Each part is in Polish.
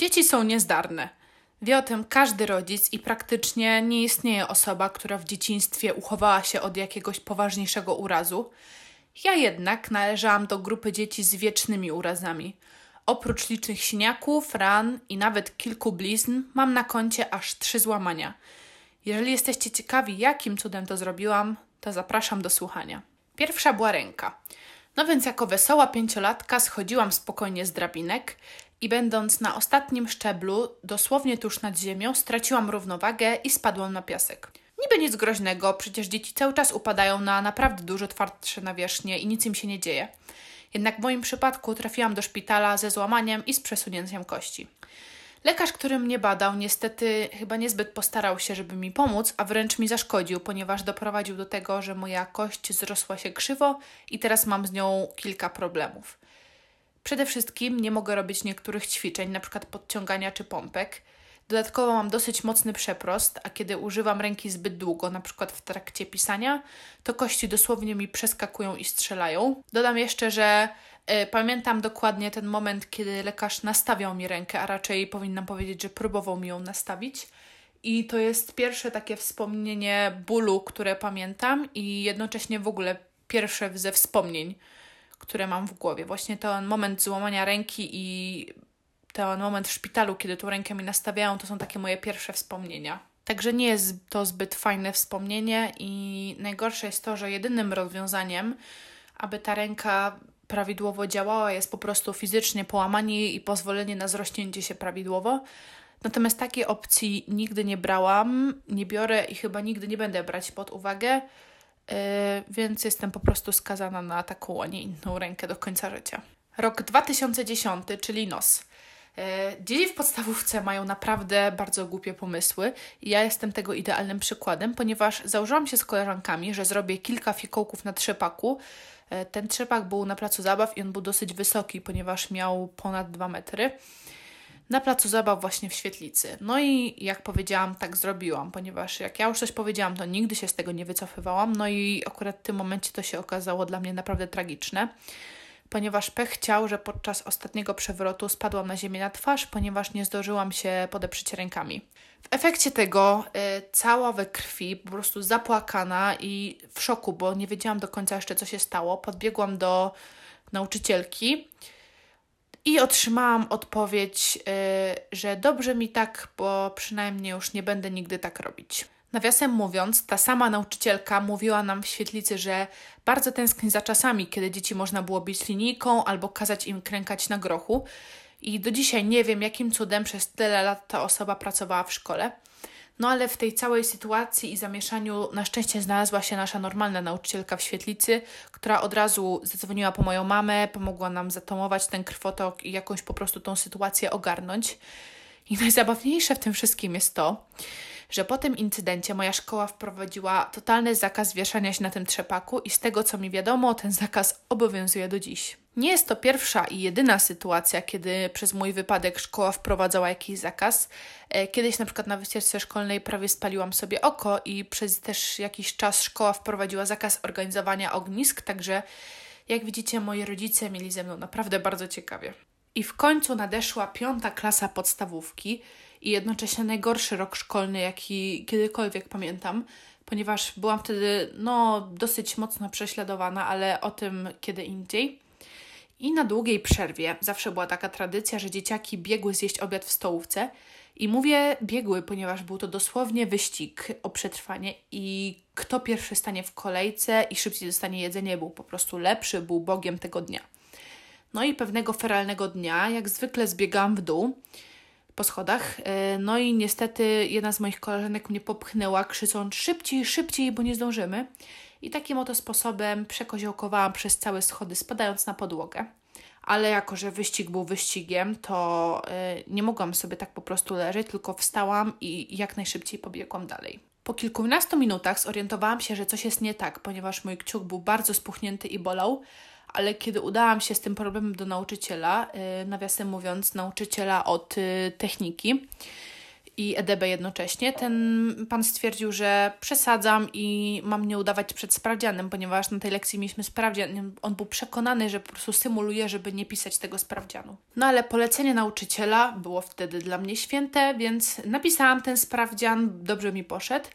Dzieci są niezdarne. Wie o tym każdy rodzic i praktycznie nie istnieje osoba, która w dzieciństwie uchowała się od jakiegoś poważniejszego urazu. Ja jednak należałam do grupy dzieci z wiecznymi urazami. Oprócz licznych siniaków, ran i nawet kilku blizn, mam na koncie aż trzy złamania. Jeżeli jesteście ciekawi, jakim cudem to zrobiłam, to zapraszam do słuchania. Pierwsza była ręka. No więc jako wesoła pięciolatka schodziłam spokojnie z drabinek i będąc na ostatnim szczeblu, dosłownie tuż nad ziemią, straciłam równowagę i spadłam na piasek. Niby nic groźnego, przecież dzieci cały czas upadają na naprawdę dużo twardsze nawierzchnie i nic im się nie dzieje. Jednak w moim przypadku trafiłam do szpitala ze złamaniem i z przesunięciem kości. Lekarz, który mnie badał, niestety chyba niezbyt postarał się, żeby mi pomóc, a wręcz mi zaszkodził, ponieważ doprowadził do tego, że moja kość zrosła się krzywo i teraz mam z nią kilka problemów. Przede wszystkim nie mogę robić niektórych ćwiczeń, np. podciągania czy pompek. Dodatkowo mam dosyć mocny przeprost, a kiedy używam ręki zbyt długo, np. w trakcie pisania, to kości dosłownie mi przeskakują i strzelają. Dodam jeszcze, że y, pamiętam dokładnie ten moment, kiedy lekarz nastawiał mi rękę, a raczej powinnam powiedzieć, że próbował mi ją nastawić. I to jest pierwsze takie wspomnienie bólu, które pamiętam, i jednocześnie w ogóle pierwsze ze wspomnień, które mam w głowie. Właśnie ten moment złamania ręki i ten moment w szpitalu, kiedy tą rękę mi nastawiają, to są takie moje pierwsze wspomnienia. Także nie jest to zbyt fajne wspomnienie i najgorsze jest to, że jedynym rozwiązaniem, aby ta ręka prawidłowo działała, jest po prostu fizycznie połamanie i pozwolenie na zrośnięcie się prawidłowo. Natomiast takiej opcji nigdy nie brałam, nie biorę i chyba nigdy nie będę brać pod uwagę, więc jestem po prostu skazana na taką, a nie inną rękę do końca życia. Rok 2010, czyli nos. E, dzieci w podstawówce mają naprawdę bardzo głupie pomysły i ja jestem tego idealnym przykładem, ponieważ założyłam się z koleżankami, że zrobię kilka fikołków na trzepaku. E, ten trzepak był na placu zabaw i on był dosyć wysoki, ponieważ miał ponad 2 metry. Na placu zabaw właśnie w świetlicy. No i jak powiedziałam, tak zrobiłam, ponieważ jak ja już coś powiedziałam, to nigdy się z tego nie wycofywałam. No i akurat w tym momencie to się okazało dla mnie naprawdę tragiczne ponieważ pech chciał, że podczas ostatniego przewrotu spadłam na ziemię na twarz, ponieważ nie zdążyłam się podeprzeć rękami. W efekcie tego y, cała we krwi, po prostu zapłakana i w szoku, bo nie wiedziałam do końca jeszcze, co się stało, podbiegłam do nauczycielki i otrzymałam odpowiedź, y, że dobrze mi tak, bo przynajmniej już nie będę nigdy tak robić. Nawiasem mówiąc, ta sama nauczycielka mówiła nam w świetlicy, że bardzo tęskni za czasami, kiedy dzieci można było bić linijką albo kazać im krękać na grochu. I do dzisiaj nie wiem, jakim cudem przez tyle lat ta osoba pracowała w szkole. No ale w tej całej sytuacji i zamieszaniu na szczęście znalazła się nasza normalna nauczycielka w świetlicy, która od razu zadzwoniła po moją mamę, pomogła nam zatomować ten krwotok i jakąś po prostu tą sytuację ogarnąć. I najzabawniejsze w tym wszystkim jest to, że po tym incydencie moja szkoła wprowadziła totalny zakaz wieszania się na tym trzepaku i z tego co mi wiadomo, ten zakaz obowiązuje do dziś. Nie jest to pierwsza i jedyna sytuacja, kiedy przez mój wypadek szkoła wprowadzała jakiś zakaz. E, kiedyś na przykład na wycieczce szkolnej prawie spaliłam sobie oko i przez też jakiś czas szkoła wprowadziła zakaz organizowania ognisk, także jak widzicie moi rodzice mieli ze mną naprawdę bardzo ciekawie. I w końcu nadeszła piąta klasa podstawówki i jednocześnie najgorszy rok szkolny, jaki kiedykolwiek pamiętam, ponieważ byłam wtedy no, dosyć mocno prześladowana, ale o tym kiedy indziej. I na długiej przerwie zawsze była taka tradycja, że dzieciaki biegły zjeść obiad w stołówce. I mówię biegły, ponieważ był to dosłownie wyścig o przetrwanie i kto pierwszy stanie w kolejce i szybciej dostanie jedzenie, był po prostu lepszy, był bogiem tego dnia. No i pewnego feralnego dnia, jak zwykle zbiegałam w dół po schodach. E, no i niestety jedna z moich koleżanek mnie popchnęła, krzycząc szybciej, szybciej, bo nie zdążymy. I takim oto sposobem przekoziołkowałam przez całe schody, spadając na podłogę. Ale jako, że wyścig był wyścigiem, to yy, nie mogłam sobie tak po prostu leżeć, tylko wstałam i jak najszybciej pobiegłam dalej. Po kilkunastu minutach zorientowałam się, że coś jest nie tak, ponieważ mój kciuk był bardzo spuchnięty i bolał, ale kiedy udałam się z tym problemem do nauczyciela, yy, nawiasem mówiąc, nauczyciela od yy, techniki, i EDB jednocześnie, ten pan stwierdził, że przesadzam i mam nie udawać przed sprawdzianem, ponieważ na tej lekcji mieliśmy sprawdzian. On był przekonany, że po prostu symuluje, żeby nie pisać tego sprawdzianu. No ale polecenie nauczyciela było wtedy dla mnie święte, więc napisałam ten sprawdzian, dobrze mi poszedł.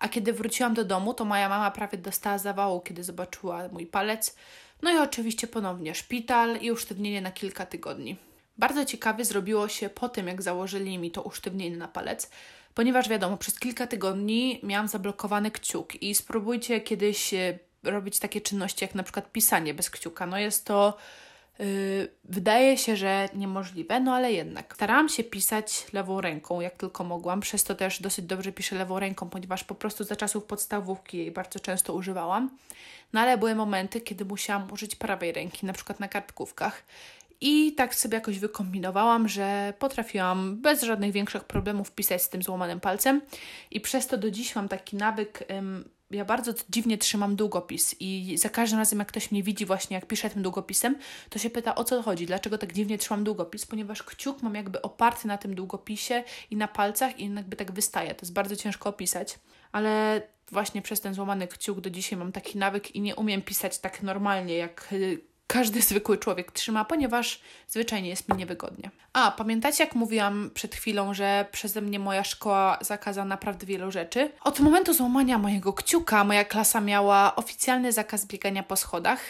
A kiedy wróciłam do domu, to moja mama prawie dostała zawału, kiedy zobaczyła mój palec. No i oczywiście ponownie szpital i usztywnienie na kilka tygodni. Bardzo ciekawie zrobiło się po tym, jak założyli mi to usztywnienie na palec, ponieważ wiadomo, przez kilka tygodni miałam zablokowany kciuk i spróbujcie kiedyś e, robić takie czynności, jak na przykład pisanie bez kciuka. No jest to Yy, wydaje się, że niemożliwe, no ale jednak. Starałam się pisać lewą ręką, jak tylko mogłam, przez to też dosyć dobrze piszę lewą ręką, ponieważ po prostu za czasów podstawówki jej bardzo często używałam. No ale były momenty, kiedy musiałam użyć prawej ręki, na przykład na kartkówkach. I tak sobie jakoś wykombinowałam, że potrafiłam bez żadnych większych problemów pisać z tym złamanym palcem. I przez to do dziś mam taki nawyk. Ym, ja bardzo dziwnie trzymam długopis i za każdym razem, jak ktoś mnie widzi właśnie, jak piszę tym długopisem, to się pyta, o co chodzi, dlaczego tak dziwnie trzymam długopis, ponieważ kciuk mam jakby oparty na tym długopisie i na palcach i jakby tak wystaje. To jest bardzo ciężko opisać, ale właśnie przez ten złamany kciuk do dzisiaj mam taki nawyk i nie umiem pisać tak normalnie, jak y, każdy zwykły człowiek trzyma, ponieważ zwyczajnie jest mi niewygodnie. A, pamiętacie, jak mówiłam przed chwilą, że przeze mnie moja szkoła zakaza naprawdę wielu rzeczy? Od momentu złamania mojego kciuka moja klasa miała oficjalny zakaz biegania po schodach.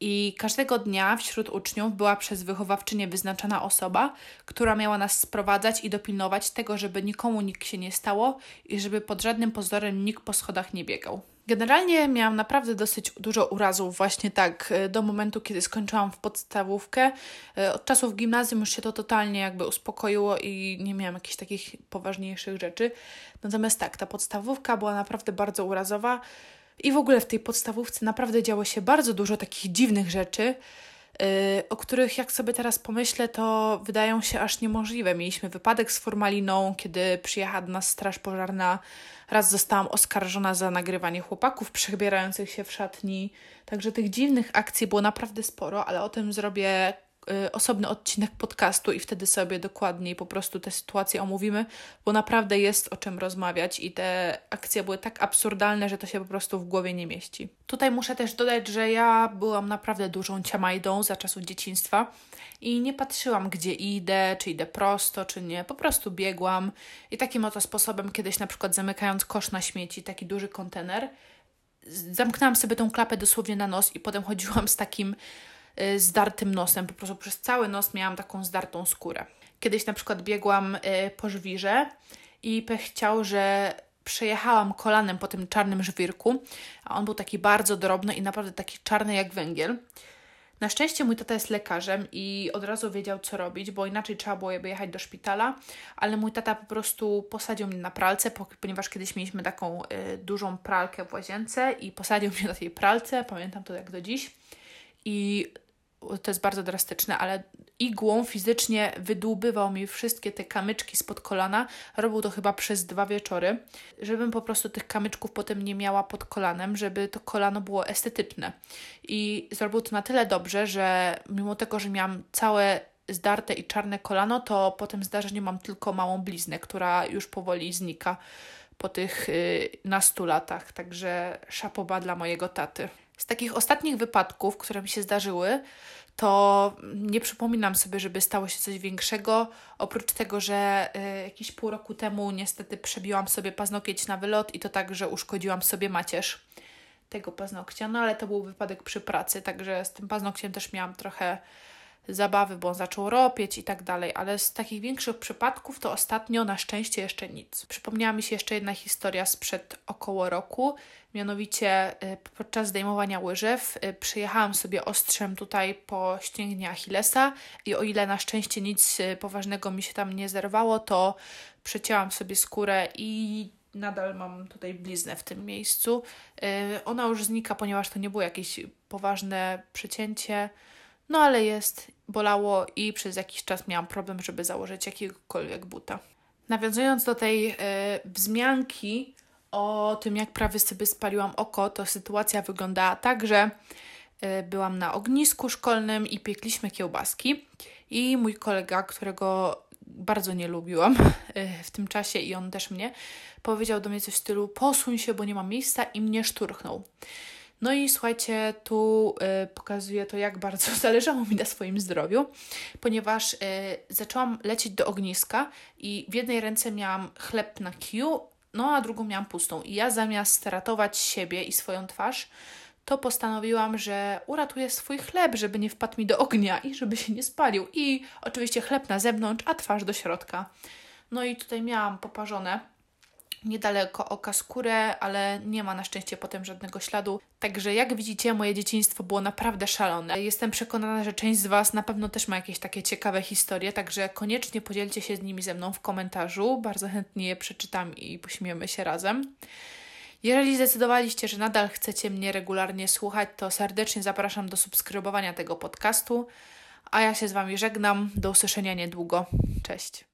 I każdego dnia wśród uczniów była przez wychowawczynię wyznaczona osoba, która miała nas sprowadzać i dopilnować tego, żeby nikomu nikt się nie stało i żeby pod żadnym pozorem nikt po schodach nie biegał. Generalnie miałam naprawdę dosyć dużo urazów właśnie tak e, do momentu, kiedy skończyłam w podstawówkę. E, od czasów gimnazjum już się to totalnie jakby uspokoiło i nie miałam jakichś takich poważniejszych rzeczy. Natomiast tak, ta podstawówka była naprawdę bardzo urazowa i w ogóle w tej podstawówce naprawdę działo się bardzo dużo takich dziwnych rzeczy, o których jak sobie teraz pomyślę, to wydają się aż niemożliwe. Mieliśmy wypadek z formaliną, kiedy przyjechała do nas straż pożarna. Raz zostałam oskarżona za nagrywanie chłopaków przebierających się w szatni. Także tych dziwnych akcji było naprawdę sporo, ale o tym zrobię Y, osobny odcinek podcastu i wtedy sobie dokładniej po prostu te sytuacje omówimy, bo naprawdę jest o czym rozmawiać i te akcje były tak absurdalne, że to się po prostu w głowie nie mieści. Tutaj muszę też dodać, że ja byłam naprawdę dużą ciamajdą za czasów dzieciństwa i nie patrzyłam, gdzie idę, czy idę prosto, czy nie. Po prostu biegłam i takim oto sposobem kiedyś na przykład zamykając kosz na śmieci, taki duży kontener, zamknęłam sobie tą klapę dosłownie na nos i potem chodziłam z takim Y, zdartym nosem. Po prostu przez cały nos miałam taką zdartą skórę. Kiedyś na przykład biegłam y, po żwirze i pech chciał, że przejechałam kolanem po tym czarnym żwirku, a on był taki bardzo drobny i naprawdę taki czarny jak węgiel. Na szczęście mój tata jest lekarzem i od razu wiedział, co robić, bo inaczej trzeba było jechać do szpitala, ale mój tata po prostu posadził mnie na pralce, ponieważ kiedyś mieliśmy taką y, dużą pralkę w łazience i posadził mnie na tej pralce, pamiętam to jak do dziś. I to jest bardzo drastyczne, ale igłą fizycznie wydłubywał mi wszystkie te kamyczki spod kolana. Robił to chyba przez dwa wieczory, żebym po prostu tych kamyczków potem nie miała pod kolanem, żeby to kolano było estetyczne. I zrobił to na tyle dobrze, że mimo tego, że miałam całe zdarte i czarne kolano, to po tym zdarzeniu mam tylko małą bliznę, która już powoli znika po tych y, nastu latach. Także szapoba dla mojego taty. Z takich ostatnich wypadków, które mi się zdarzyły, to nie przypominam sobie, żeby stało się coś większego. Oprócz tego, że y, jakieś pół roku temu niestety przebiłam sobie paznokieć na wylot i to tak, że uszkodziłam sobie macierz tego paznokcia, no ale to był wypadek przy pracy, także z tym paznokciem też miałam trochę zabawy, bo on zaczął ropieć i tak dalej, ale z takich większych przypadków to ostatnio na szczęście jeszcze nic. Przypomniała mi się jeszcze jedna historia sprzed około roku, mianowicie y, podczas zdejmowania łyżew y, przyjechałam sobie ostrzem tutaj po ścięgnie Achillesa i o ile na szczęście nic y, poważnego mi się tam nie zerwało, to przecięłam sobie skórę i nadal mam tutaj bliznę w tym miejscu. Ona już znika, ponieważ to nie było jakieś poważne przecięcie, no ale jest, bolało i przez jakiś czas miałam problem, żeby założyć jakiegokolwiek buta. Nawiązując do tej y, wzmianki o tym, jak prawie sobie spaliłam oko, to sytuacja wyglądała tak, że y, byłam na ognisku szkolnym i piekliśmy kiełbaski i mój kolega, którego bardzo nie lubiłam w tym czasie i on też mnie, powiedział do mnie coś w stylu posuń się, bo nie ma miejsca i mnie szturchnął. No i słuchajcie, tu y, pokazuje to, jak bardzo zależało mi na swoim zdrowiu, ponieważ y, zaczęłam lecieć do ogniska i w jednej ręce miałam chleb na kiju, no a drugą miałam pustą. I ja zamiast ratować siebie i swoją twarz, to postanowiłam, że uratuję swój chleb, żeby nie wpadł mi do ognia i żeby się nie spalił. I oczywiście chleb na zewnątrz, a twarz do środka. No i tutaj miałam poparzone niedaleko oka skórę, ale nie ma na szczęście potem żadnego śladu. Także jak widzicie, moje dzieciństwo było naprawdę szalone. Jestem przekonana, że część z Was na pewno też ma jakieś takie ciekawe historie, także koniecznie podzielcie się z nimi ze mną w komentarzu. Bardzo chętnie je przeczytam i pośmiemy się razem. Jeżeli zdecydowaliście, że nadal chcecie mnie regularnie słuchać, to serdecznie zapraszam do subskrybowania tego podcastu. A ja się z Wami żegnam. Do usłyszenia niedługo. Cześć.